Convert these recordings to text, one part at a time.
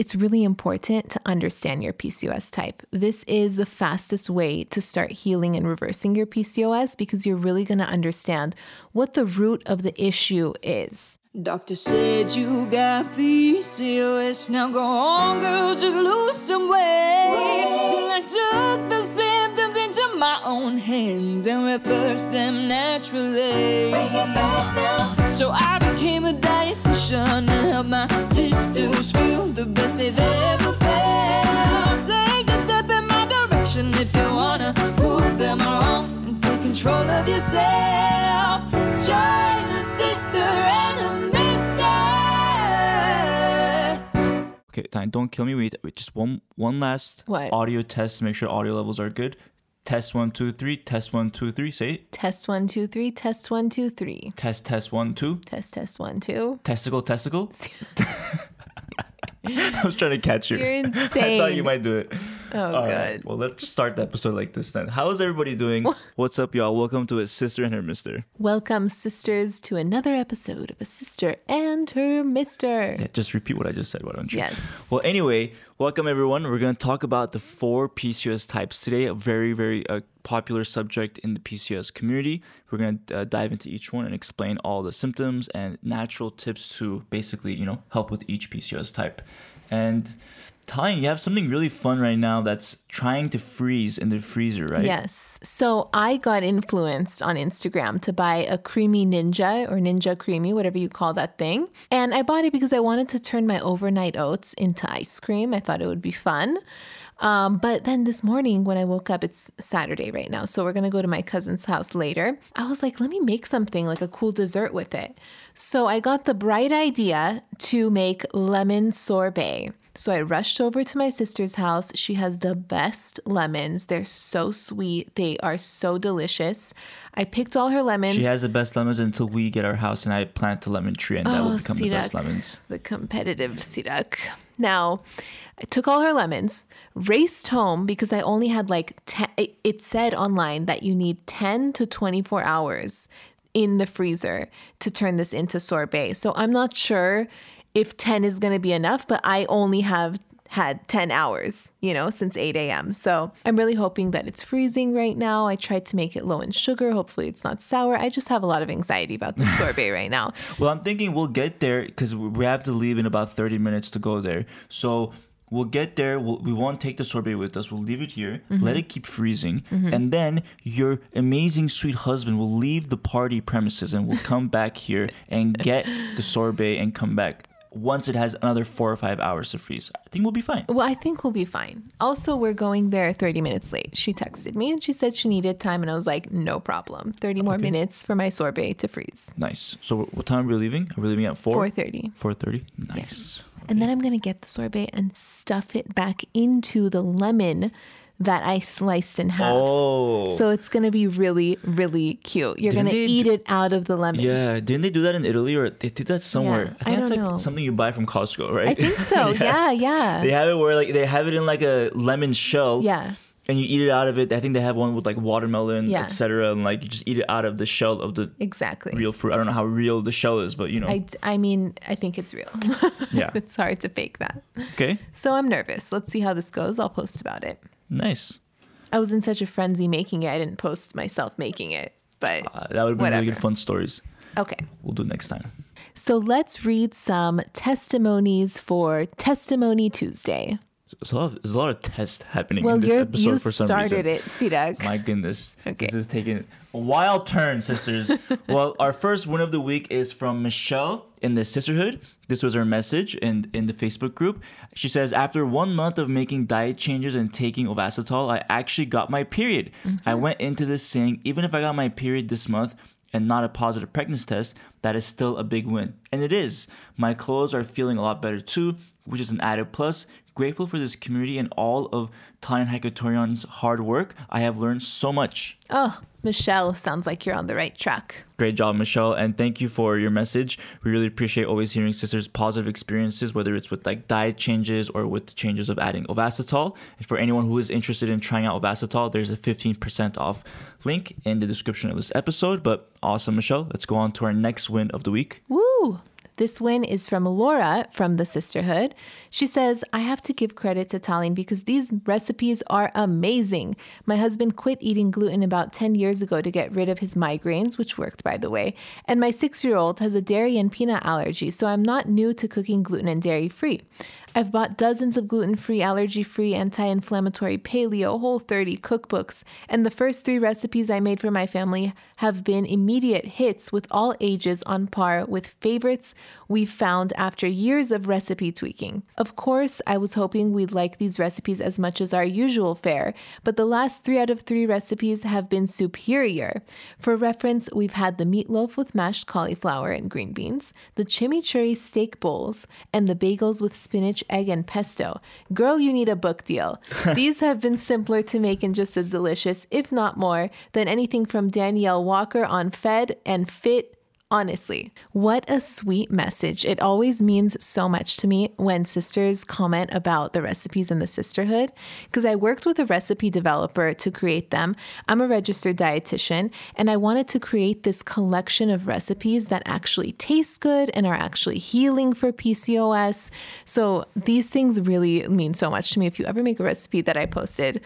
it's really important to understand your PCOS type. This is the fastest way to start healing and reversing your PCOS because you're really going to understand what the root of the issue is. Doctor said you got PCOS. Now go on, girl, just lose some weight. Own hands and reversed them naturally. So I became a dietitian and helped my sisters feel the best they've ever felt. Take a step in my direction if you wanna prove them wrong and take control of yourself. Join a sister and a. Okay, Time, don't kill me. Wait, wait, just one one last What? audio test to make sure audio levels are good. Test one, two, three. Test one, two, three. Say it. Test one, two, three. Test one, two, three. Test, test one, two. Test, test one, two. Testicle, testicle. I was trying to catch you. You're insane. I thought you might do it. Oh, All right, good. Well, let's just start the episode like this then. How is everybody doing? What's up, y'all? Welcome to a sister and her mister. Welcome, sisters, to another episode of A Sister and Her Mister. Yeah, just repeat what I just said, why don't you? Yes. Well, anyway, welcome everyone. We're going to talk about the four PCOS types today, a very, very uh, popular subject in the PCOS community. We're going to uh, dive into each one and explain all the symptoms and natural tips to basically, you know, help with each PCOS type. And Tallene, you have something really fun right now that's trying to freeze in the freezer, right? Yes. So I got influenced on Instagram to buy a creamy ninja or Ninja Creami, whatever you call that thing. And I bought it because I wanted to turn my overnight oats into ice cream. I thought it would be fun. Um, but then this morning when I woke up, it's Saturday right now. So we're going to go to my cousin's house later. I was like, let me make something like a cool dessert with it. So I got the bright idea to make lemon sorbet. So I rushed over to my sister's house. She has the best lemons. They're so sweet. They are so delicious. I picked all her lemons. She has the best lemons until we get our house and I plant a lemon tree and that will Oh, become the best lemons. The competitive Sirak. Now, I took all her lemons, raced home because I only had like 10. It, it said online that you need 10 to 24 hours in the freezer to turn this into sorbet. So I'm not sure if 10 is going to be enough, but I only have had 10 hours, you know, since 8 a.m. So I'm really hoping that it's freezing right now. I tried to make it low in sugar. Hopefully it's not sour. I just have a lot of anxiety about the sorbet right now. Well, I'm thinking we'll get there because we have to leave in about 30 minutes to go there. So we'll get there. We'll, we won't take the sorbet with us. We'll leave it here, Mm-hmm. let it keep freezing. And then your amazing, sweet husband will leave the party premises and will come back here and get the sorbet and come back once it has another four or five hours to freeze. I think we'll be fine. Well, I think we'll be fine. Also, we're going there 30 minutes late. She texted me and she said she needed time, and I was like, no problem. 30 more minutes for my sorbet to freeze. Nice. So what time are we leaving? Are we leaving at 4? 4:30. 4.30? Nice. And then I'm going to get the sorbet and stuff it back into the lemon that I sliced in half. Oh. So it's going to be really, really cute. You're going to eat it out of the lemon. Yeah, didn't they do that in Italy or they did that somewhere? Yeah, I think I that's don't like know. something you buy from Costco, right? I think so. yeah, yeah. They have it where like they have it in like a lemon shell. Yeah. And you eat it out of it. I think they have one with like watermelon, Yeah. etc. And like you just eat it out of the shell of the Exactly. real fruit. I don't know how real the shell is, but you know. I, I mean, I think it's real. Yeah. it's hard to fake that. okay. So I'm nervous. Let's see how this goes. I'll post about it. Nice. I was in such a frenzy making it, I didn't post myself making it. But Uh, that would have been really good fun stories. okay. We'll do it next time. So let's read some testimonies for Testimony Tuesday. There's a lot of, there's a lot of tests happening Well, in this episode you for some started reason. Started it, Sirak. My goodness. Okay. This is taking a wild turn, sisters. well, our first win of the week is from Michelle in the Cysterhood. This was her message in, in the Facebook group. She says, After one month of making diet changes and taking Ovasitol, I actually got my period. I mm-hmm. went into this saying, even if I got my period this month, and not a positive pregnancy test, that is still a big win. And it is. My clothes are feeling a lot better too, which is an added plus. Grateful for this community and all of Tallene Hacatoryan's hard work. I have learned so much. Oh, Michelle, sounds like you're on the right track. Great job, Michelle, and thank you for your message. We really appreciate always hearing sisters' positive experiences, whether it's with like diet changes or with the changes of adding Ovasitol. And for anyone who is interested in trying out Ovasitol, there's a 15% off link in the description of this episode. But awesome, Michelle. Let's go on to our next win of the week. Woo! This win is from Laura from the Cysterhood. She says, I have to give credit to Tallene because these recipes are amazing. My husband quit eating gluten about 10 years ago to get rid of his migraines, which worked, by the way. And my six year old has a dairy and peanut allergy, so I'm not new to cooking gluten and dairy free. I've bought dozens of gluten free, allergy free, anti inflammatory, paleo, whole 30 cookbooks, and the first three recipes I made for my family have been immediate hits with all ages on par with favorites we found after years of recipe tweaking. Of course, I was hoping we'd like these recipes as much as our usual fare, but the last three out of three recipes have been superior. For reference, we've had the meatloaf with mashed cauliflower and green beans, the chimichurri steak bowls, and the bagels with spinach, egg, and pesto. Girl, you need a book deal. These have been simpler to make and just as delicious, if not more, than anything from Danielle Walker on Fed and Fit Honestly, what a sweet message. It always means so much to me when sisters comment about the recipes in the Cysterhood because I worked with a recipe developer to create them. I'm a registered dietitian and I wanted to create this collection of recipes that actually taste good and are actually healing for PCOS. So these things really mean so much to me. If you ever make a recipe that I posted,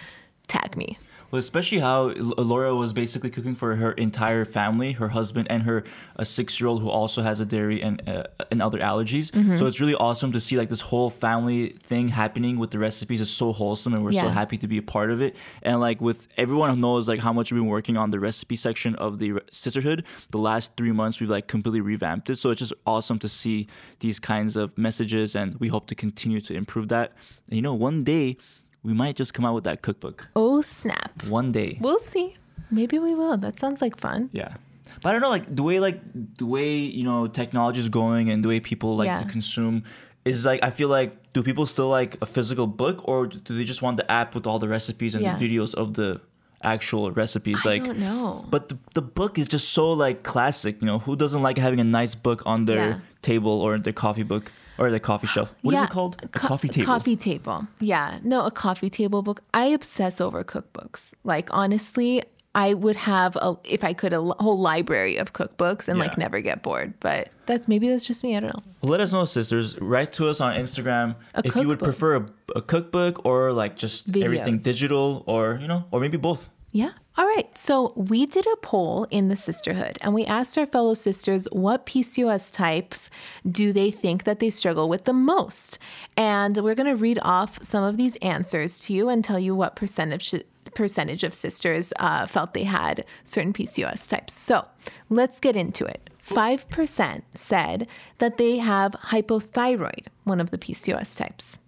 tag me. Well, especially how Laura was basically cooking for her entire family, her husband and her a six-year-old who also has a dairy and uh, and other allergies. Mm-hmm. So it's really awesome to see like this whole family thing happening with the recipes. is so wholesome, and we're so happy to be a part of it. And like with everyone who knows like how much we've been working on the recipe section of the Cysterhood, the last three months we've like completely revamped it. So it's just awesome to see these kinds of messages, and we hope to continue to improve that. And you know, one day we might just come out with that cookbook. Oh, snap. One day. We'll see. Maybe we will. That sounds like fun. Yeah. But I don't know, like the way like the way, you know, technology is going and the way people like to consume is like I feel like do people still like a physical book or do they just want the app with all the recipes and Yeah. the videos of the actual recipes? I like don't know. But the, the book is just so like classic, you know, who doesn't like having a nice book on their Yeah. table or their coffee book or the coffee shelf? What is Yeah, it called? A co- coffee table. Coffee table. Yeah. No, a coffee table book. I obsess over cookbooks. Like honestly, I would have a if I could a whole library of cookbooks and like never get bored. But that's maybe that's just me. I don't know. Let us know, sisters. Write to us on Instagram A if you would prefer a, a cookbook or like just everything digital or, you know, or maybe both. Yeah. All right. So we did a poll in the Cysterhood and we asked our fellow sisters what PCOS types do they think that they struggle with the most. And we're going to read off some of these answers to you and tell you what percentage percentage of sisters uh, felt they had certain PCOS types. So let's get into it. 5% said that they have hypothyroid, one of the PCOS types.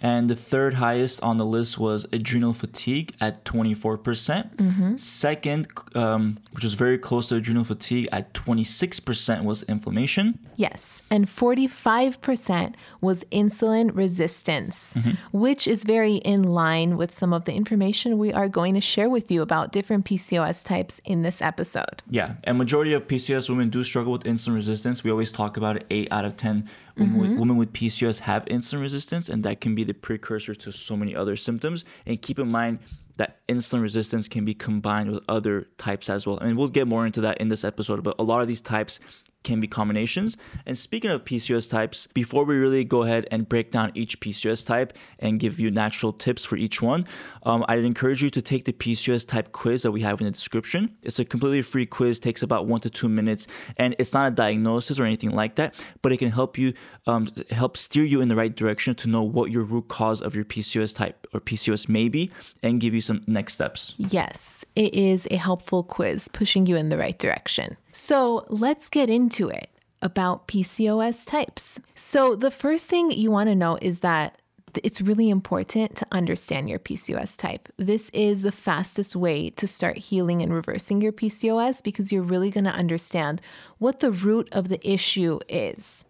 And the third highest on the list was adrenal fatigue at 24%. percent Mm-hmm. Second, um, which was very close to adrenal fatigue at 26%, was inflammation. Yes, and 45% was insulin resistance, which is very in line with some of the information we are going to share with you about different PCOS types in this episode. Yeah, and majority of PCOS women do struggle with insulin resistance. We always talk about it. Eight out of 10 Mm-hmm. women, with, women with PCOS have insulin resistance, and that can be the precursor to so many other symptoms. And keep in mind, that insulin resistance can be combined with other types as well. And we'll get more into that in this episode, but a lot of these types can be combinations. And speaking of PCOS types, before we really go ahead and break down each PCOS type and give you natural tips for each one, um, I'd encourage you to take the PCOS type quiz that we have in the description. It's a completely free quiz, takes about one to two minutes, and it's not a diagnosis or anything like that, but it can help you um, help steer you in the right direction to know what your root cause of your PCOS type or PCOS may be, and give you some next steps. Yes, it is a helpful quiz pushing you in the right direction. So let's get into it about PCOS types. So, the first thing you want to know is that it's really important to understand your PCOS type. This is the fastest way to start healing and reversing your PCOS because you're really going to understand what the root of the issue is.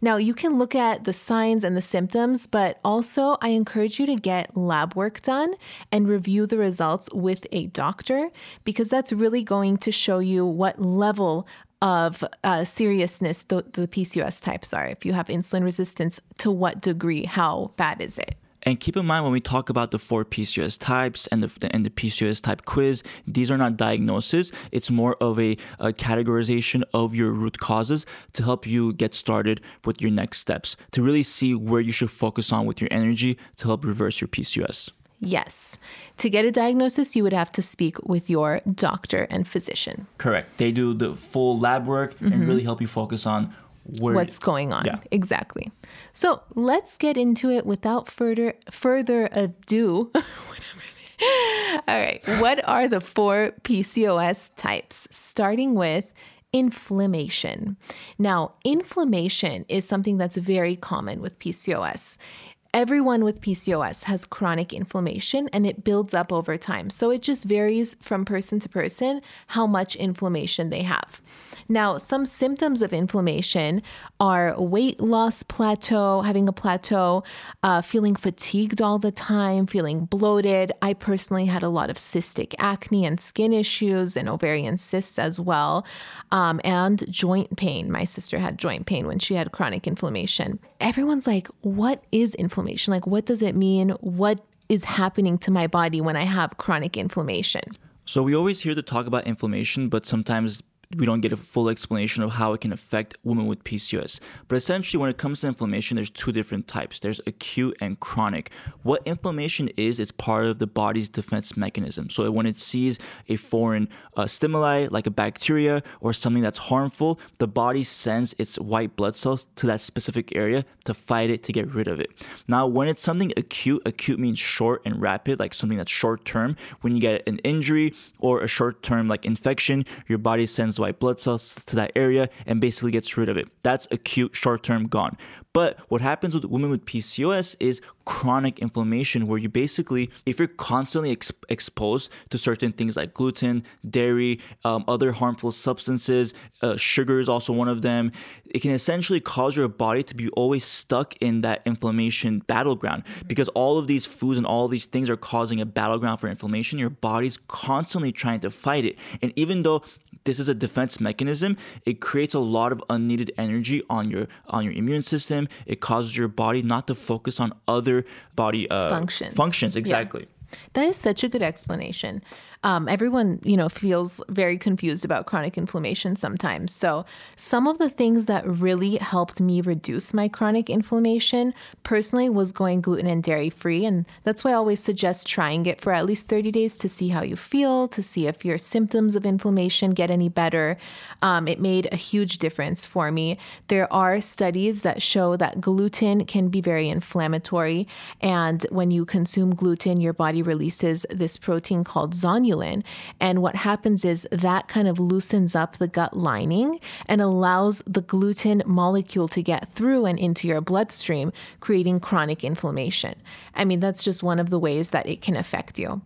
Now, you can look at the signs and the symptoms, but also I encourage you to get lab work done and review the results with a doctor because that's really going to show you what level of uh, seriousness the, the PCOS types are. If you have insulin resistance, to what degree, how bad is it? And keep in mind when we talk about the four PCOS types and the and the PCOS type quiz, these are not diagnoses. It's more of a, a categorization of your root causes to help you get started with your next steps to really see where you should focus on with your energy to help reverse your PCOS. Yes. To get a diagnosis, you would have to speak with your doctor and physician. Correct. They do the full lab work and mm-hmm. really help you focus on where What's going on? Yeah. Exactly. So let's get into it without further further ado. All right. What are the four PCOS types? Starting with inflammation. Now, inflammation is something that's very common with PCOS. Everyone with PCOS has chronic inflammation and it builds up over time. So it just varies from person to person how much inflammation they have. Now, some symptoms of inflammation are weight loss plateau, having a plateau, uh, feeling fatigued all the time, feeling bloated. I personally had a lot of cystic acne and skin issues and ovarian cysts as well, um, and joint pain. My sister had joint pain when she had chronic inflammation. Everyone's like, what is inflammation? Like, what does it mean? What is happening to my body when I have chronic inflammation? So we always hear the talk about inflammation, but sometimes we don't get a full explanation of how it can affect women with PCOS. But essentially, when it comes to inflammation, there's two different types. There's acute and chronic. What inflammation is, it's part of the body's defense mechanism. So when it sees a foreign uh, stimuli, like a bacteria or something that's harmful, the body sends its white blood cells to that specific area to fight it, to get rid of it. Now, when it's something acute, acute means short and rapid, like something that's short term. When you get an injury or a short term, like infection, your body sends white blood cells to that area and basically gets rid of it. That's acute, short term, gone. But what happens with women with PCOS is chronic inflammation, where you basically, if you're constantly ex- exposed to certain things like gluten, dairy, um, other harmful substances, uh, sugar is also one of them, it can essentially cause your body to be always stuck in that inflammation battleground because all of these foods and all these things are causing a battleground for inflammation. Your body's constantly trying to fight it. And even though this is a defense mechanism, it creates a lot of unneeded energy on your on your immune system. It causes your body not to focus on other body uh, Functions. Functions exactly. That is such a good explanation. Um, everyone, you know, feels very confused about chronic inflammation sometimes. So, some of the things that really helped me reduce my chronic inflammation personally was going gluten and dairy free. And that's why I always suggest trying it for at least 30 days to see how you feel, to see if your symptoms of inflammation get any better. Um, it made a huge difference for me. There are studies that show that gluten can be very inflammatory. And when you consume gluten, your body releases this protein called zonulin. And what happens is that kind of loosens up the gut lining and allows the gluten molecule to get through and into your bloodstream, creating chronic inflammation. I mean, that's just one of the ways that it can affect you.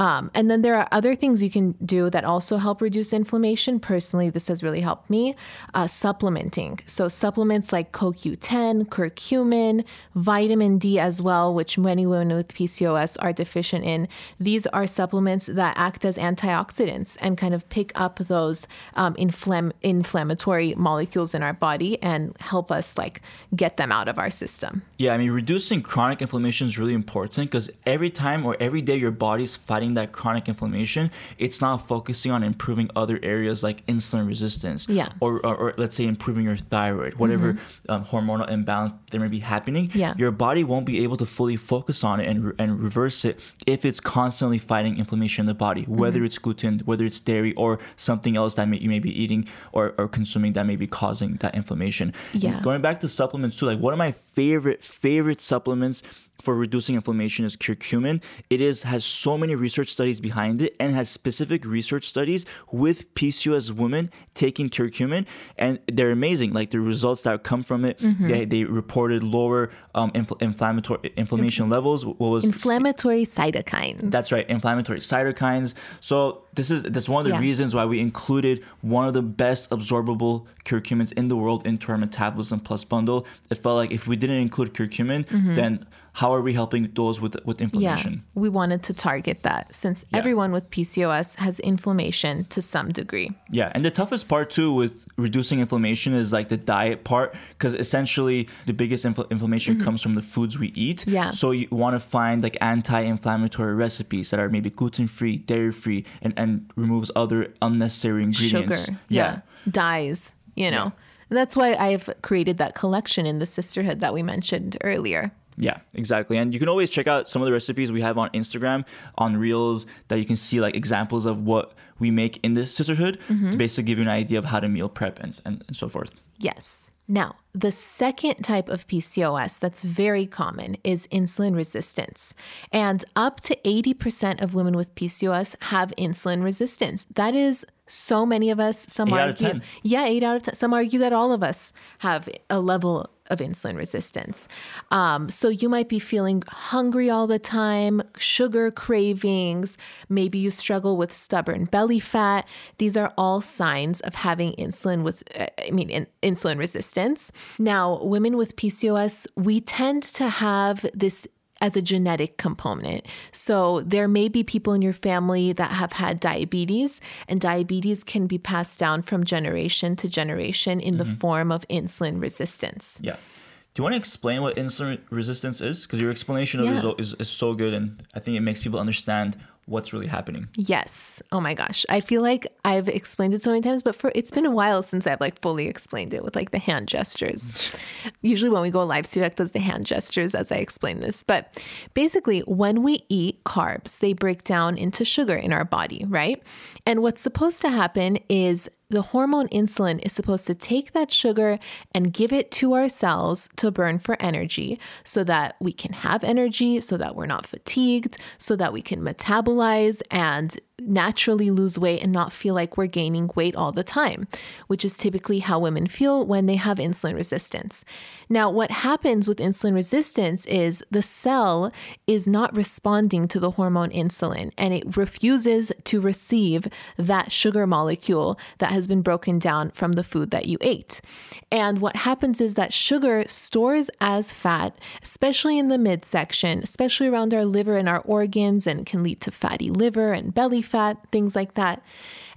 Um, and then there are other things you can do that also help reduce inflammation. Personally, this has really helped me. Uh, supplementing. So, supplements like CoQ10, curcumin, vitamin D as well, which many women with PCOS are deficient in. These are supplements that act as antioxidants and kind of pick up those um, inflam- inflammatory molecules in our body and help us like get them out of our system. Yeah, I mean, reducing chronic inflammation is really important because every time or every day your body's fighting that chronic inflammation, it's not focusing on improving other areas like insulin resistance. Yeah. Or, or, or let's say improving your thyroid, whatever um, hormonal imbalance there may be happening. Yeah. Your body won't be able to fully focus on it and, and reverse it if it's constantly fighting inflammation in the body, whether it's gluten, whether it's dairy, or something else that may, you may be eating or, or consuming that may be causing that inflammation. Yeah. Going back to supplements too, like one of my favorite, favorite supplements for reducing inflammation is curcumin. It is has so many research studies behind it and has specific research studies with PCOS women taking curcumin, and they're amazing. Like the results that come from it, they, they reported lower um, infl- inflammatory inflammation levels. What was Inflammatory cytokines. that's right, inflammatory cytokines. So this is that's one of the Yeah. reasons why we included one of the best absorbable curcumins in the world into our metabolism plus bundle. It felt like if we didn't include curcumin, Mm-hmm. then how are we helping those with with inflammation? Yeah, we wanted to target that since Yeah. everyone with PCOS has inflammation to some degree. Yeah, and the toughest part too with reducing inflammation is like the diet part because essentially the biggest infl- inflammation comes from the foods we eat. Mm-hmm. Yeah. So you want to find like anti-inflammatory recipes that are maybe gluten-free, dairy-free, and and removes other unnecessary ingredients. Sugar, yeah, dyes, you know. And that's why I've created that collection in the Cysterhood that we mentioned earlier. Yeah, exactly. And you can always check out some of the recipes we have on Instagram, on Reels, that you can see like examples of what we make in this Cysterhood Mm-hmm. to basically give you an idea of how to meal prep and, and, and so forth. Yes. Now, the second type of PCOS that's very common is insulin resistance. And up to 80% of women with PCOS have insulin resistance. That is so many of us. Some Eight out of argue, 10. yeah, eight out of 10. Some argue that all of us have a level of insulin resistance. Um, so you might be feeling hungry all the time, sugar cravings, maybe you struggle with stubborn belly fat. These are all signs of having insulin with, uh, I mean, in, insulin resistance. Now, women with PCOS, we tend to have this as a genetic component. So there may be people in your family that have had diabetes, and diabetes can be passed down from generation to generation in the mm-hmm. form of insulin resistance. Yeah. Do you want to explain what insulin resistance is? Because your explanation of Yeah. it is, is, is so good, and I think it makes people understand what's really happening. Yes. Oh my gosh. I feel like I've explained it so many times, but for it's been a while since I've like fully explained it with like the hand gestures. Usually when we go live, Sirak does the hand gestures as I explain this. But basically, when we eat carbs, they break down into sugar in our body, right? And what's supposed to happen is the hormone insulin is supposed to take that sugar and give it to our cells to burn for energy so that we can have energy, so that we're not fatigued, so that we can metabolize and naturally lose weight and not feel like we're gaining weight all the time, which is typically how women feel when they have insulin resistance. Now, what happens with insulin resistance is the cell is not responding to the hormone insulin and it refuses to receive that sugar molecule that has been broken down from the food that you ate. And what happens is that sugar stores as fat, especially in the midsection, especially around our liver and our organs, and can lead to fatty liver and belly fat, things like that.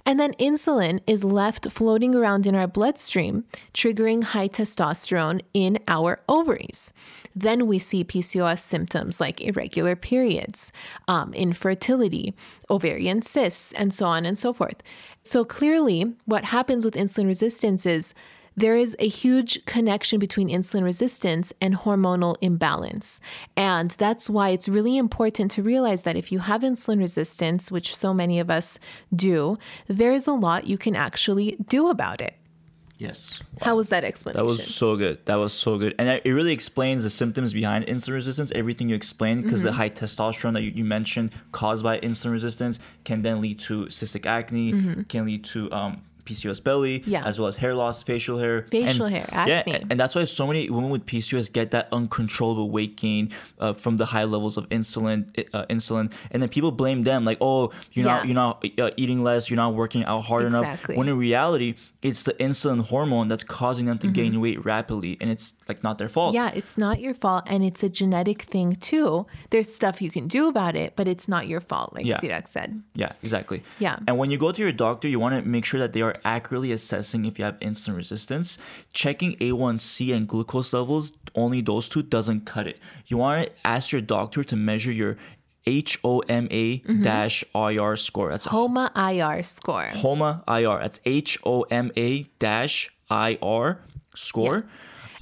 And then insulin is left floating around in our bloodstream, triggering high testosterone in our ovaries. Then we see PCOS symptoms like irregular periods, um, infertility, ovarian cysts, and so on and so forth. So clearly, what happens with insulin resistance is there is a huge connection between insulin resistance and hormonal imbalance. And that's why it's really important to realize that if you have insulin resistance, which so many of us do, there is a lot you can actually do about it. Yes. How was that explanation? That was so good. That was so good. And it really explains the symptoms behind insulin resistance, everything you explained, because Mm-hmm. the high testosterone that you, you mentioned caused by insulin resistance can then lead to cystic acne, can lead to um, PCOS belly. Yeah. as well as hair loss, facial hair. Facial and, hair, acne. and, and that's why so many women with PCOS get that uncontrollable weight gain uh, from the high levels of insulin, uh, insulin, and then people blame them like, oh, you're not, you're not uh, eating less, you're not working out hard enough. When in reality, it's the insulin hormone that's causing them to gain weight rapidly, and it's like not their fault. Mm-hmm. Yeah, it's not your fault. And it's a genetic thing too. There's stuff you can do about it, but it's not your fault, like Yeah. Sirak said. Yeah, exactly. Yeah. And when you go to your doctor, you want to make sure that they are accurately assessing if you have insulin resistance. Checking A1C and glucose levels, only those two doesn't cut it. You want to ask your doctor to measure your HOMA mm-hmm. dash IR score. That's HOMA IR score. HOMA IR. That's H O M A dash IR score.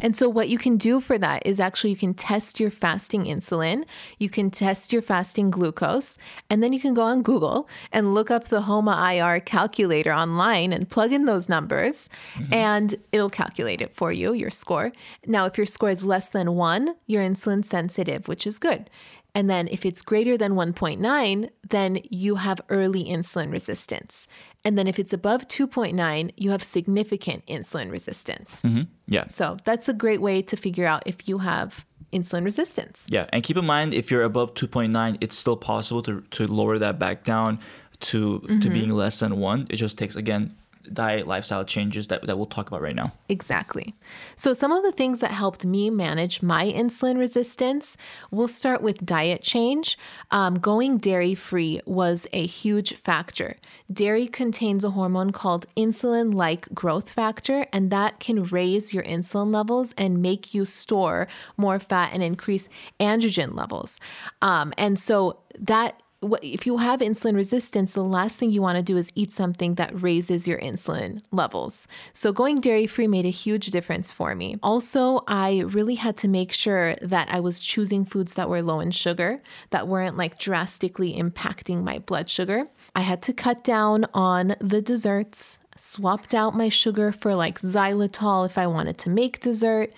And so, what you can do for that is actually you can test your fasting insulin, you can test your fasting glucose, and then you can go on Google and look up the HOMA IR calculator online and plug in those numbers, mm-hmm. and it'll calculate it for you, your score. Now, if your score is less than one, you're insulin sensitive, which is good. And then if it's greater than 1.9, then you have early insulin resistance. And then if it's above 2.9, you have significant insulin resistance. Mm-hmm. Yeah. So that's a great way to figure out if you have insulin resistance. Yeah, and keep in mind if you're above 2.9, it's still possible to, to lower that back down to to mm-hmm. being less than one. It just takes again diet lifestyle changes that, that we'll talk about right now. Exactly. So, some of the things that helped me manage my insulin resistance, we'll start with diet change. Um, going dairy free was a huge factor. Dairy contains a hormone called insulin like growth factor, and that can raise your insulin levels and make you store more fat and increase androgen levels. Um, and so, that if you have insulin resistance, the last thing you want to do is eat something that raises your insulin levels. So, going dairy free made a huge difference for me. Also, I really had to make sure that I was choosing foods that were low in sugar, that weren't like drastically impacting my blood sugar. I had to cut down on the desserts, swapped out my sugar for like xylitol if I wanted to make dessert.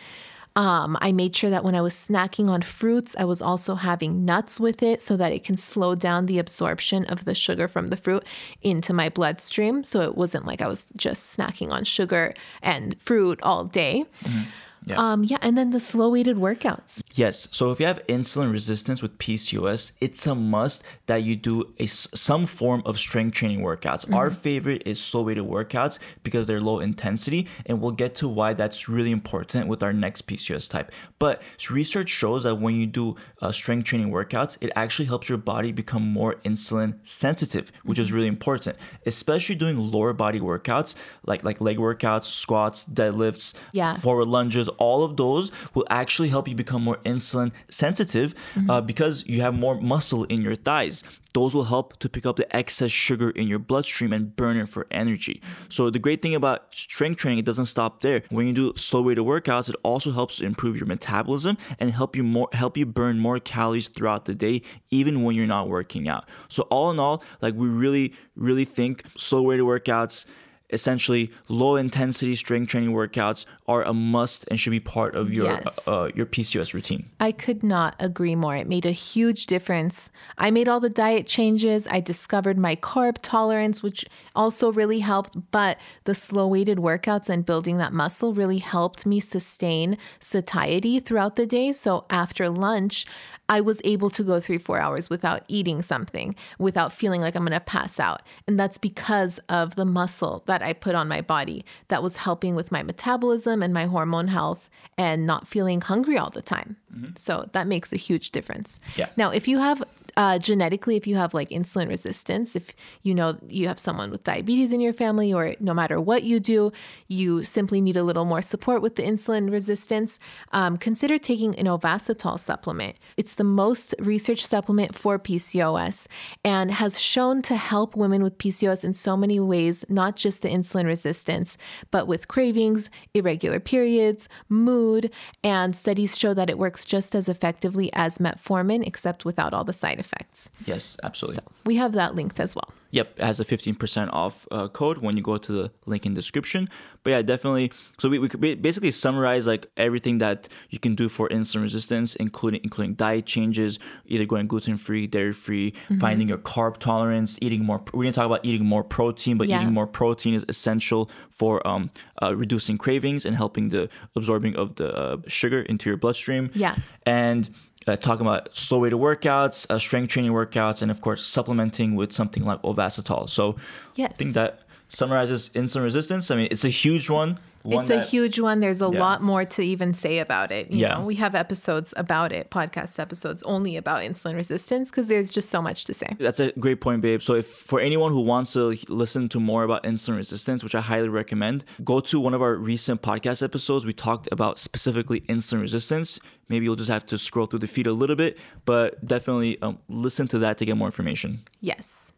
Um, I made sure that when I was snacking on fruits, I was also having nuts with it so that it can slow down the absorption of the sugar from the fruit into my bloodstream. So it wasn't like I was just snacking on sugar and fruit all day. Mm-hmm. Yeah. Um, yeah, and then the slow weighted workouts. Yes. So if you have insulin resistance with PCOS, it's a must that you do a, some form of strength training workouts. Mm-hmm. Our favorite is slow weighted workouts because they're low intensity, and we'll get to why that's really important with our next PCOS type. But research shows that when you do uh, strength training workouts, it actually helps your body become more insulin sensitive, which mm-hmm. is really important, especially doing lower body workouts like like leg workouts, squats, deadlifts, yeah. forward lunges all of those will actually help you become more insulin sensitive mm-hmm. uh, because you have more muscle in your thighs. Those will help to pick up the excess sugar in your bloodstream and burn it for energy. So the great thing about strength training, it doesn't stop there. When you do slow weighted workouts, it also helps to improve your metabolism and help you more help you burn more calories throughout the day, even when you're not working out. So all in all, like we really, really think slow weighted workouts essentially low intensity strength training workouts are a must and should be part of your yes. uh, your PCOS routine. I could not agree more. It made a huge difference. I made all the diet changes. I discovered my carb tolerance, which also really helped, but the slow weighted workouts and building that muscle really helped me sustain satiety throughout the day. So after lunch, I was able to go three, four hours without eating something, without feeling like I'm going to pass out. And that's because of the muscle that I put on my body that was helping with my metabolism and my hormone health and not feeling hungry all the time. Mm-hmm. So that makes a huge difference. Yeah. Now, if you have uh, genetically, if you have like insulin resistance, if you know you have someone with diabetes in your family, or no matter what you do, you simply need a little more support with the insulin resistance, um, consider taking an Ovasitol supplement. It's the most researched supplement for PCOS and has shown to help women with PCOS in so many ways, not just the insulin resistance, but with cravings, irregular periods, mood, and studies show that it works just as effectively as metformin, except without all the side effects effects. Yes, absolutely. So we have that linked as well. Yep, it has a 15% off uh, code when you go to the link in the description. But yeah, definitely. So we, we basically summarize like everything that you can do for insulin resistance, including including diet changes, either going gluten free, dairy free, mm-hmm. finding your carb tolerance, eating more. We're gonna talk about eating more protein, but yeah. eating more protein is essential for um, uh, reducing cravings and helping the absorbing of the uh, sugar into your bloodstream. Yeah, and uh, talking about slow weighted workouts, uh, strength training workouts, and of course supplementing with something like Ovasitol. So yes. I think that summarizes insulin resistance. I mean, it's a huge one. One it's that, a huge one. There's a yeah. lot more to even say about it. You yeah. know, we have episodes about it, podcast episodes only about insulin resistance because there's just so much to say. That's a great point, babe. So if for anyone who wants to listen to more about insulin resistance, which I highly recommend, go to one of our recent podcast episodes. We talked about specifically insulin resistance. Maybe you'll just have to scroll through the feed a little bit, but definitely um, listen to that to get more information. Yes.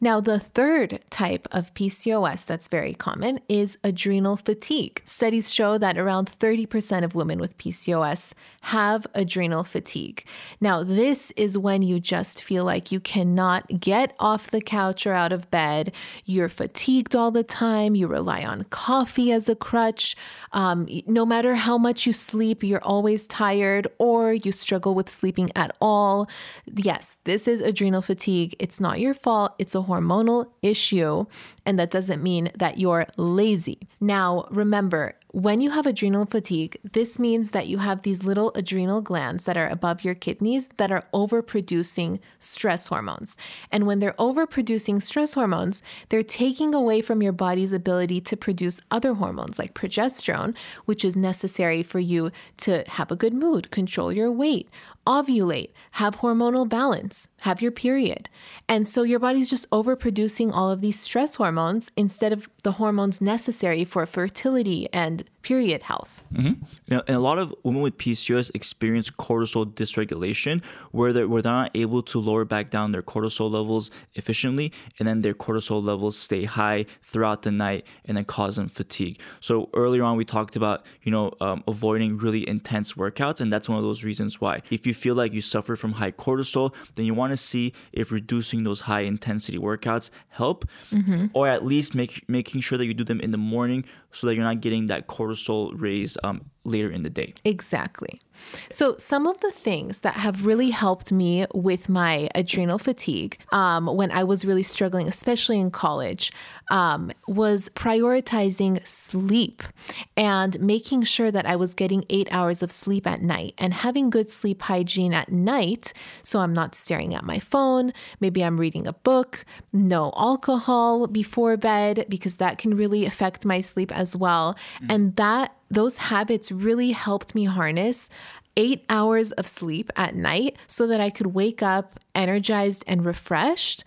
Now, the third type of PCOS that's very common is adrenal fatigue. Studies show that around 30% of women with PCOS have adrenal fatigue. Now, this is when you just feel like you cannot get off the couch or out of bed. You're fatigued all the time. You rely on coffee as a crutch. Um, no matter how much you sleep, you're always tired or you struggle with sleeping at all. Yes, this is adrenal fatigue. It's not your fault, it's a hormonal issue. And that doesn't mean that you're lazy. Now, remember, When you have adrenal fatigue, this means that you have these little adrenal glands that are above your kidneys that are overproducing stress hormones. And when they're overproducing stress hormones, they're taking away from your body's ability to produce other hormones like progesterone, which is necessary for you to have a good mood, control your weight, ovulate, have hormonal balance, have your period. And so your body's just overproducing all of these stress hormones instead of the hormones necessary for fertility and period health. Mm-hmm. You know, and a lot of women with PCOS experience cortisol dysregulation, where they're, where they're not able to lower back down their cortisol levels efficiently, and then their cortisol levels stay high throughout the night, and then cause them fatigue. So earlier on, we talked about you know um, avoiding really intense workouts, and that's one of those reasons why. If you feel like you suffer from high cortisol, then you want to see if reducing those high intensity workouts help, mm-hmm. or at least make making sure that you do them in the morning so that you're not getting that cortisol raise um, later in the day. Exactly. So, some of the things that have really helped me with my adrenal fatigue um, when I was really struggling, especially in college, um, was prioritizing sleep and making sure that I was getting eight hours of sleep at night and having good sleep hygiene at night. So, I'm not staring at my phone. Maybe I'm reading a book, no alcohol before bed, because that can really affect my sleep as well. Mm. And that those habits really helped me harness eight hours of sleep at night so that I could wake up energized and refreshed.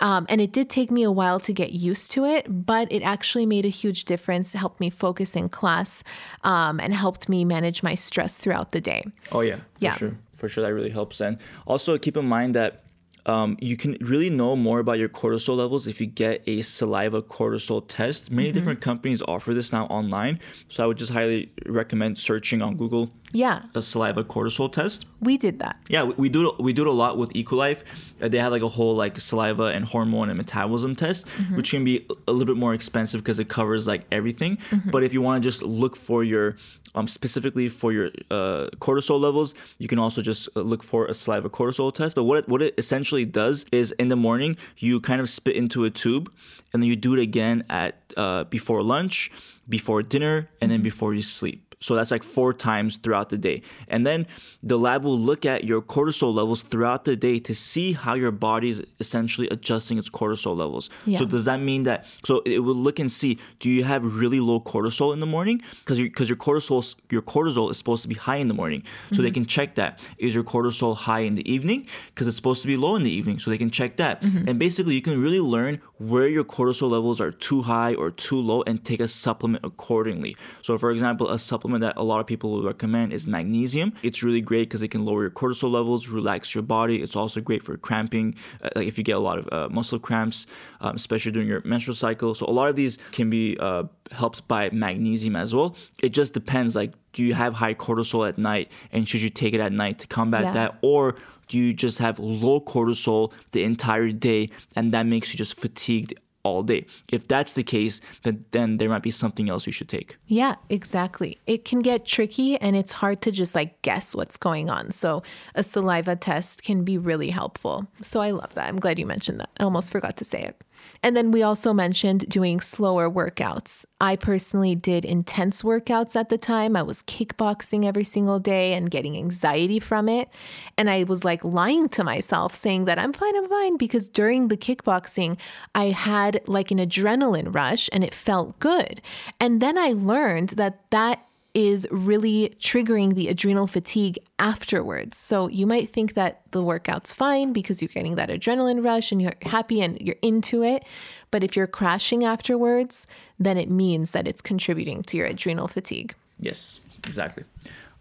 Um, and it did take me a while to get used to it, but it actually made a huge difference. It helped me focus in class um, and helped me manage my stress throughout the day. Oh, yeah. For yeah. sure. For sure. That really helps. And also keep in mind that um, you can really know more about your cortisol levels if you get a saliva cortisol test. Many mm-hmm. different companies offer this now online, so I would just highly recommend searching on Google. Yeah, a saliva cortisol test. We did that. Yeah, we, we do we do it a lot with Equilife. Uh, they have like a whole like saliva and hormone and metabolism test, mm-hmm. which can be a little bit more expensive because it covers like everything. Mm-hmm. But if you want to just look for your um, specifically for your uh, cortisol levels, you can also just uh, look for a saliva cortisol test. But what it, what it essentially does is in the morning, you kind of spit into a tube and then you do it again at uh, before lunch, before dinner, and then mm-hmm. before you sleep. So that's like four times throughout the day. And then the lab will look at your cortisol levels throughout the day to see how your body is essentially adjusting its cortisol levels. Yeah. So does that mean that so it will look and see do you have really low cortisol in the morning because because your, cortisol your cortisol is supposed to be high in the morning. So mm-hmm. they can check that. Is your cortisol high in the evening because it's supposed to be low in the evening. So they can check that. Mm-hmm. And basically you can really learn where your cortisol levels are too high or too low and take a supplement accordingly. So for example, a supplement supplement that a lot of people will recommend is magnesium. It's really great because it can lower your cortisol levels, relax your body. It's also great for cramping, uh, like if you get a lot of uh, muscle cramps, um, especially during your menstrual cycle. So a lot of these can be uh, helped by magnesium as well. It just depends. Like, do you have high cortisol at night, and should you take it at night to combat yeah. that, or do you just have low cortisol the entire day, and that makes you just fatigued all day. If that's the case, then, then there might be something else you should take. Yeah, exactly. It can get tricky and it's hard to just like guess what's going on. So a saliva test can be really helpful. So I love that. I'm glad you mentioned that. I almost forgot to say it. And then we also mentioned doing slower workouts. I personally did intense workouts at the time. I was kickboxing every single day and getting anxiety from it. And I was like lying to myself, saying that I'm fine, I'm fine, because during the kickboxing, I had like an adrenaline rush and it felt good. And then I learned that that is really triggering the adrenal fatigue afterwards. So you might think that the workout's fine because you're getting that adrenaline rush and you're happy and you're into it. But if you're crashing afterwards, then it means that it's contributing to your adrenal fatigue. Yes, exactly.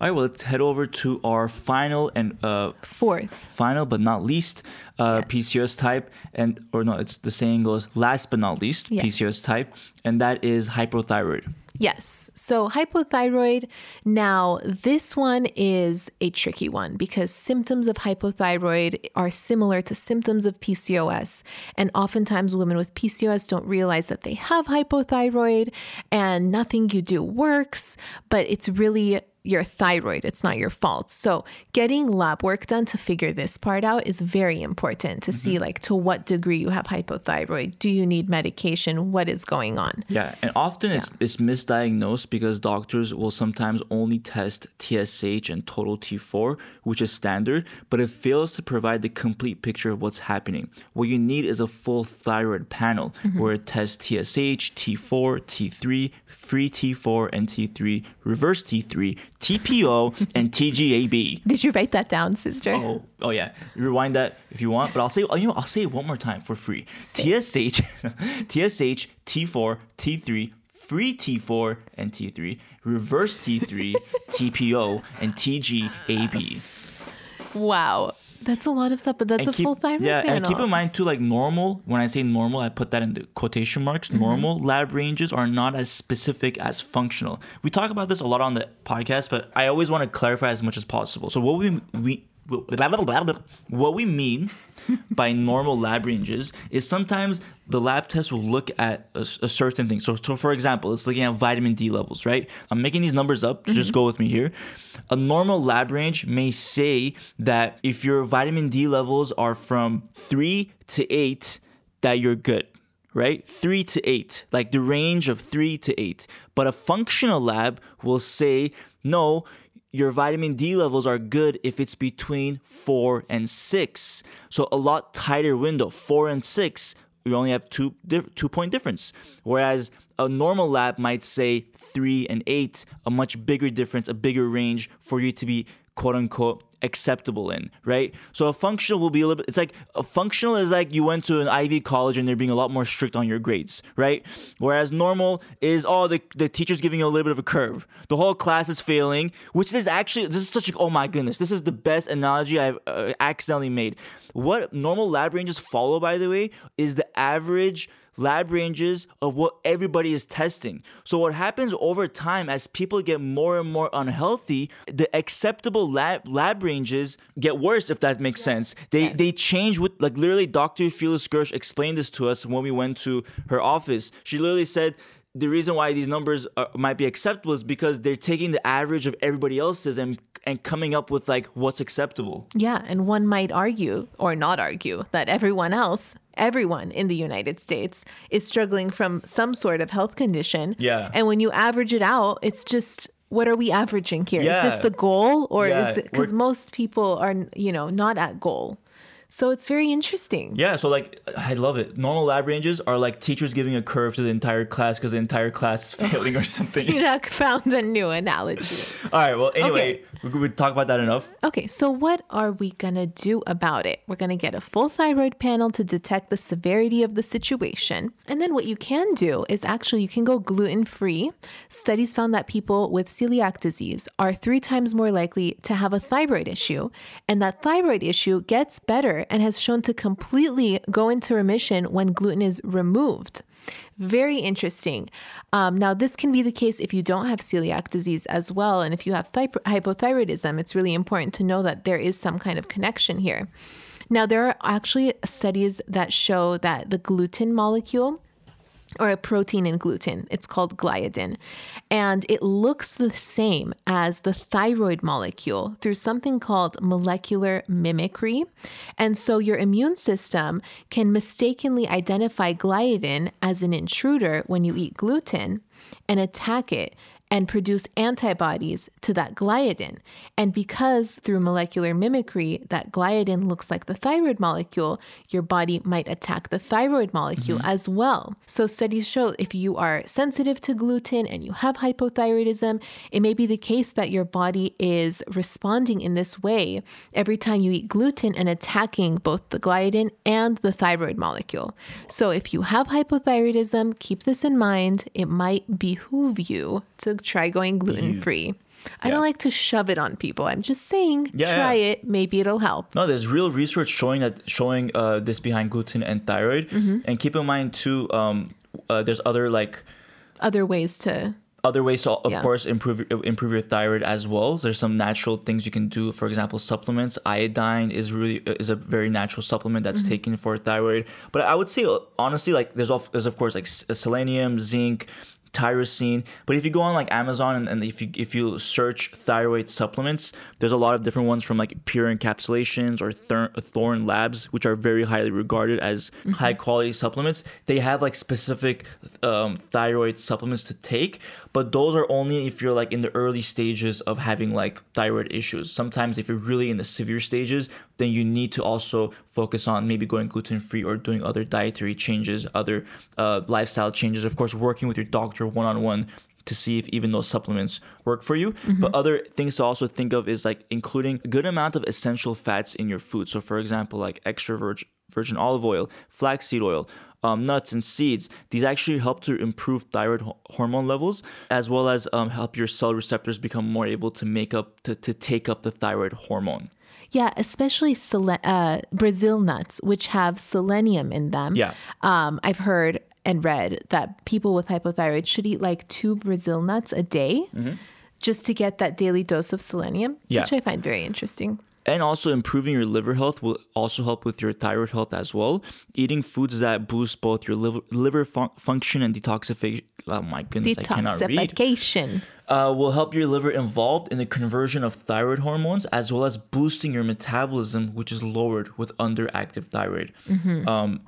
All right, well, let's head over to our final and uh, fourth, final but not least uh, yes. PCOS type, and or no, it's the saying goes last but not least yes. PCOS type, and that is hypothyroid. Yes. So, hypothyroid. Now, this one is a tricky one because symptoms of hypothyroid are similar to symptoms of PCOS. And oftentimes, women with PCOS don't realize that they have hypothyroid and nothing you do works, but it's really your thyroid. It's not your fault. So, getting lab work done to figure this part out is very important to see mm-hmm. like to what degree you have hypothyroid. Do you need medication? What is going on? Yeah, and often it's it's misdiagnosed because doctors will sometimes only test TSH and total T4, which is standard, but it fails to provide the complete picture of what's happening. What you need is a full thyroid panel mm-hmm. where it tests TSH, T4, T3, free T4 and T3, reverse T3, TPO, and TGAB. Did you write that down, sister? Oh, oh yeah. Rewind that if you want, but I'll say oh, you know I'll say it one more time for free. TSH, TSH, T4, T3, free T4 and T3, reverse T3, TPO, and TGAB. Wow. That's a lot of stuff, but that's And a full thyroid yeah, panel. and keep in mind too, like normal. When I say normal, I put that in the quotation marks. Mm-hmm. Normal lab ranges are not as specific as functional. We talk about this a lot on the podcast, but I always want to clarify as much as possible. So what we we what we mean by normal lab ranges is sometimes the lab test will look at a, a certain thing. So, so, for example, it's looking at vitamin D levels, right? I'm making these numbers up. So Just mm-hmm. go with me here. A normal lab range may say that if your vitamin D levels are from three to eight, that you're good right? Three to eight, like the range of three to eight. But a functional lab will say, no, your vitamin D levels are good if it's between four and six. So a lot tighter window, four and six, you only have two two point difference. Whereas a normal lab might say three and eight, a much bigger difference, a bigger range for you to be quote unquote acceptable in, right? So a functional will be a little bit, it's like a functional is like you went to an Ivy college and they're being a lot more strict on your grades, right? Whereas normal is, oh, the, the teacher's giving you a little bit of a curve. The whole class is failing, which is actually, this is such a, oh my goodness, this is the best analogy I've uh, accidentally made. What normal lab ranges follow, by the way, is the average lab ranges of what everybody is testing. So what happens over time as people get more and more unhealthy, the acceptable lab lab ranges get worse if that makes sense. They they change with like literally Dr. Phyllis Gersh explained this to us when we went to her office. She literally said the reason why these numbers are, might be acceptable is because they're taking the average of everybody else's and and coming up with like what's acceptable. Yeah, and one might argue or not argue that everyone else, everyone in the United States is struggling from some sort of health condition. Yeah. And when you average it out, it's just what are we averaging here? Is Yeah. this the goal or Yeah, is it because most people are, you know, not at goal. So it's very interesting. Yeah, so like I love it. Normal lab ranges are like teachers giving a curve to the entire class because the entire class is failing or something. Sirak found a new analogy. All right. Well, anyway, we we talk about that enough. Okay, so what are we gonna do about it? We're gonna get a full thyroid panel to detect the severity of the situation. And then what you can do is actually you can go gluten free. Studies found that people with celiac disease are three times more likely to have a thyroid issue, and that thyroid issue gets better and has shown to completely go into remission when gluten is removed. Very interesting. Um, now, this can be the case if you don't have celiac disease as well. And if you have hypo- hypothyroidism, it's really important to know that there is some kind of connection here. Now, there are actually studies that show that the gluten molecule or a protein in gluten. It's called gliadin. And it looks the same as the thyroid molecule through something called molecular mimicry. And so your immune system can mistakenly identify gliadin as an intruder when you eat gluten and attack it and produce antibodies to that gliadin. And because through molecular mimicry, that gliadin looks like the thyroid molecule, your body might attack the thyroid molecule mm-hmm. as well. So, studies show if you are sensitive to gluten and you have hypothyroidism, it may be the case that your body is responding in this way every time you eat gluten and attacking both the gliadin and the thyroid molecule. So, if you have hypothyroidism, keep this in mind. It might behoove you to try going gluten free. I don't like to shove it on people. I'm just saying, Yeah, try yeah. it. Maybe it'll help. No, there's real research showing that showing uh, this behind gluten and thyroid. Mm-hmm. And keep in mind too, um, uh, there's other like Other ways to other ways to of Yeah. course improve improve your thyroid as well so there's some natural things you can do for example supplements iodine is really is a very natural supplement that's Mm-hmm. taken for thyroid but i would say uh, honestly like there's of, there's of course like selenium zinc tyrosine. But if you go on like Amazon and, and if you if you search thyroid supplements, there's a lot of different ones from like Pure Encapsulations or Thor- Thorne Labs, which are very highly regarded as high quality supplements. They have like specific um, thyroid supplements to take, but those are only if you're like in the early stages of having like thyroid issues. Sometimes if you're really in the severe stages, then you need to also focus on maybe going gluten free or doing other dietary changes, other uh, lifestyle changes. Of course, working with your doctor one on one to see if even those supplements work for you. But other things to also think of is like including a good amount of essential fats in your food. So, for example, like extra virgin, virgin olive oil, flaxseed oil. Um, nuts and seeds. These actually help to improve thyroid ho- hormone levels, as well as um, help your cell receptors become more able to make up to, to take up the thyroid hormone. Yeah, especially uh, Brazil nuts, which have selenium in them. Yeah. Um, I've heard and read that people with hypothyroid should eat like two Brazil nuts a day just to get that daily dose of selenium, Mm-hmm. Yeah. which I find very interesting. And also improving your liver health will also help with your thyroid health as well. Eating foods that boost both your liver, liver fun- function and detoxification. Oh my goodness, I cannot read. Detoxification. Uh, will help your liver involved in the conversion of thyroid hormones as well as boosting your metabolism, which is lowered with underactive thyroid. Um,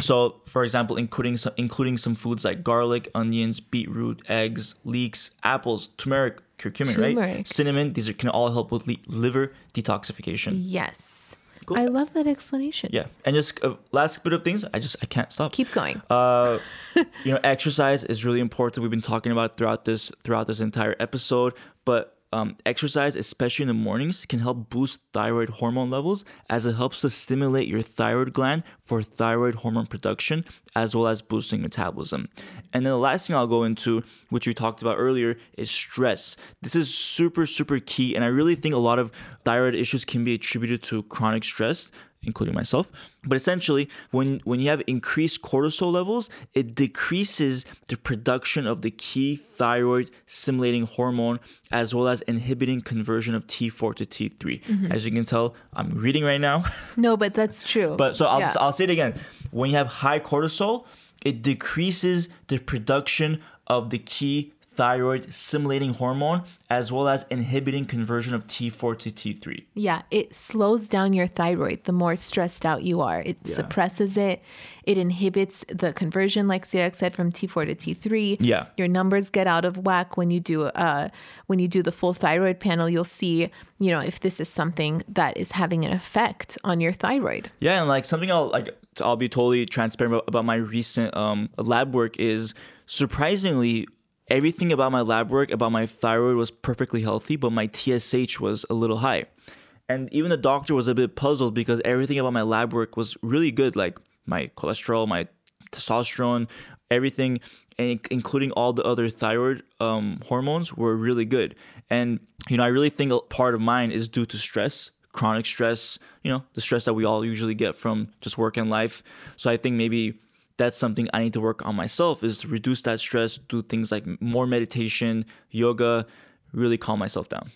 so, for example, including some including some foods like garlic, onions, beetroot, eggs, leeks, apples, turmeric, curcumin, right? Cinnamon. These are, can all help with li- liver detoxification. Yes. Cool. I love that explanation. Yeah, and just uh, last bit of things. I just I can't stop. Keep going. Uh, you know, exercise is really important. We've been talking about it throughout this throughout this entire episode, but um, exercise, especially in the mornings, can help boost thyroid hormone levels as it helps to stimulate your thyroid gland for thyroid hormone production as well as boosting metabolism. And then the last thing I'll go into, which we talked about earlier, is stress. This is super, super key. And I really think a lot of thyroid issues can be attributed to chronic stress including myself. But essentially, when when you have increased cortisol levels, it decreases the production of the key thyroid stimulating hormone as well as inhibiting conversion of T4 to T3. Mm-hmm. As you can tell, I'm reading right now. no, but that's true. But so I'll, Yeah. I'll say it again. When you have high cortisol, it decreases the production of the key thyroid stimulating hormone as well as inhibiting conversion of T4 to T3. Yeah, it slows down your thyroid the more stressed out you are. It suppresses it. It inhibits the conversion, like Sirak said, from T4 to T3. Yeah. Your numbers get out of whack when you do uh when you do the full thyroid panel, you'll see, you know, if this is something that is having an effect on your thyroid. Yeah, and like something I'll like I'll be totally transparent about my recent um lab work is surprisingly everything about my lab work about my thyroid was perfectly healthy, but my TSH was a little high. And even the doctor was a bit puzzled because everything about my lab work was really good, like my cholesterol, my testosterone, everything, including all the other thyroid um, hormones were really good. And you know, I really think a part of mine is due to stress, chronic stress. You know, the stress that we all usually get from just work and life. So I think maybe that's something I need to work on myself is to reduce that stress, do things like more meditation, yoga, really calm myself down.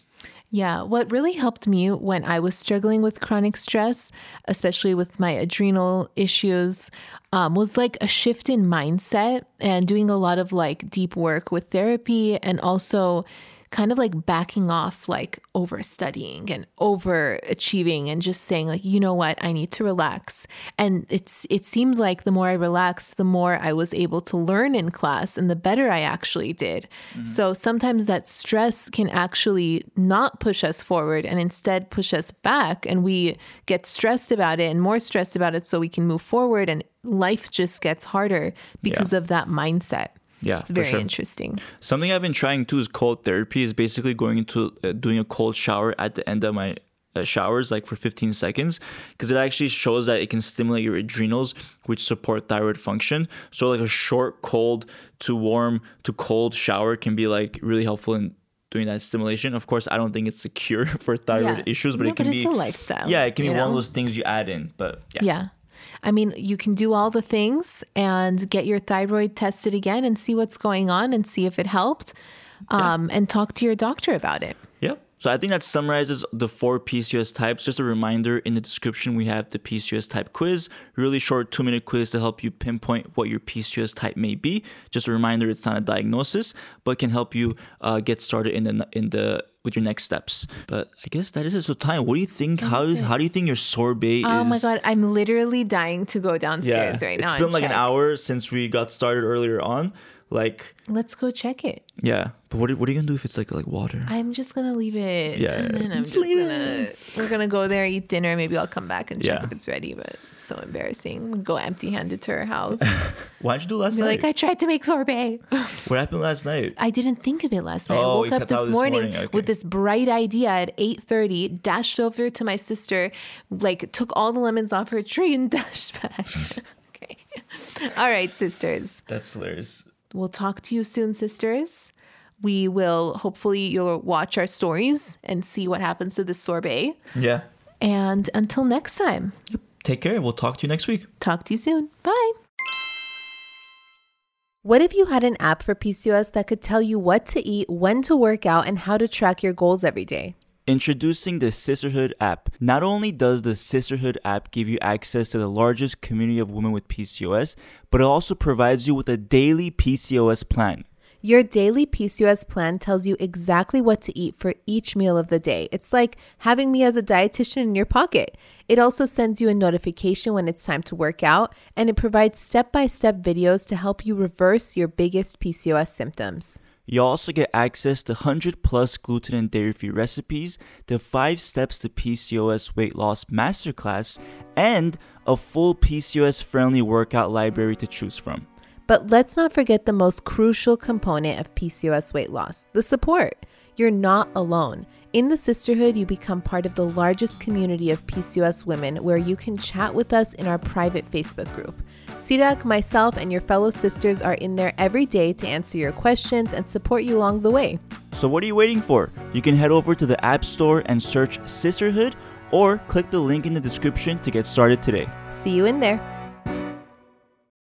Yeah, what really helped me when I was struggling with chronic stress, especially with my adrenal issues, um, was like a shift in mindset and doing a lot of like deep work with therapy and also kind of like backing off like over studying and over achieving and just saying like you know what? I need to relax. And it's it seemed like the more I relaxed the more I was able to learn in class and the better I actually did. Mm-hmm. So sometimes that stress can actually not push us forward and instead push us back and we get stressed about it and more stressed about it so we can move forward and life just gets harder because of that mindset Yeah, it's very sure. interesting Something I've been trying too is cold therapy. Is basically going into uh, doing a cold shower at the end of my uh, showers, like for 15 seconds, because it actually shows that it can stimulate your adrenals, which support thyroid function. So like a short cold to warm to cold shower can be like really helpful in doing that stimulation. Of course, I don't think it's a cure for thyroid Yeah. issues, but No, it can but be a lifestyle, Yeah, it can be you one of those things you add in. But yeah, Yeah. I mean, you can do all the things and get your thyroid tested again and see what's going on and see if it helped um, and talk to your doctor about it. So I think that summarizes the four PCOS types. Just a reminder in the description, we have the PCOS type quiz, really short two minute quiz to help you pinpoint what your PCOS type may be. Just a reminder, it's not a diagnosis, but can help you uh, get started in the in the with your next steps. But I guess that is it. So, Tanya, what do you think? How is, how do you think your sorbet Oh is? Oh my god, I'm literally dying to go downstairs right now. It's been like an hour since we got started earlier on. Like, Let's go check it. yeah. But what are, what are you gonna do if it's like like water? I'm just gonna leave it. Yeah, And then I'm just leave gonna we're gonna go there, eat dinner, maybe I'll come back and check Yeah. if it's ready, but it's so embarrassing. I'm go empty handed to her house. Why did you do last Be night? like, I tried to make sorbet. what happened last night? I didn't think of it last night. I Oh, woke you up this out this morning, morning, okay. with this bright idea at 8:30, dashed over to my sister, like took all the lemons off her tree and dashed back. okay. All right, sisters. That's hilarious. We'll talk to you soon, sisters. We will hopefully you'll watch our stories and see what happens to this sorbet. Yeah. And until next time, Take care. We'll talk to you next week. talk to you soon. Bye. What if you had an app for PCOS that could tell you what to eat, when to work out, and how to track your goals every day? Introducing the Cysterhood app. Not only does the Cysterhood app give you access to the largest community of women with PCOS, but it also provides you with a daily PCOS plan. Your daily PCOS plan tells you exactly what to eat for each meal of the day. It's like having me as a dietitian in your pocket. It also sends you a notification when it's time to work out, and it provides step by step videos to help you reverse your biggest PCOS symptoms. You also get access to 100 plus gluten and dairy free recipes, the 5 steps to PCOS weight loss masterclass, and a full PCOS friendly workout library to choose from. But let's not forget the most crucial component of PCOS weight loss the support. You're not alone. In the Cysterhood, you become part of the largest community of PCOS women where you can chat with us in our private Facebook group. Sirak, myself, and your fellow sisters are in there every day to answer your questions and support you along the way. So, what are you waiting for? You can head over to the App Store and search Cysterhood or click the link in the description to get started today. See you in there.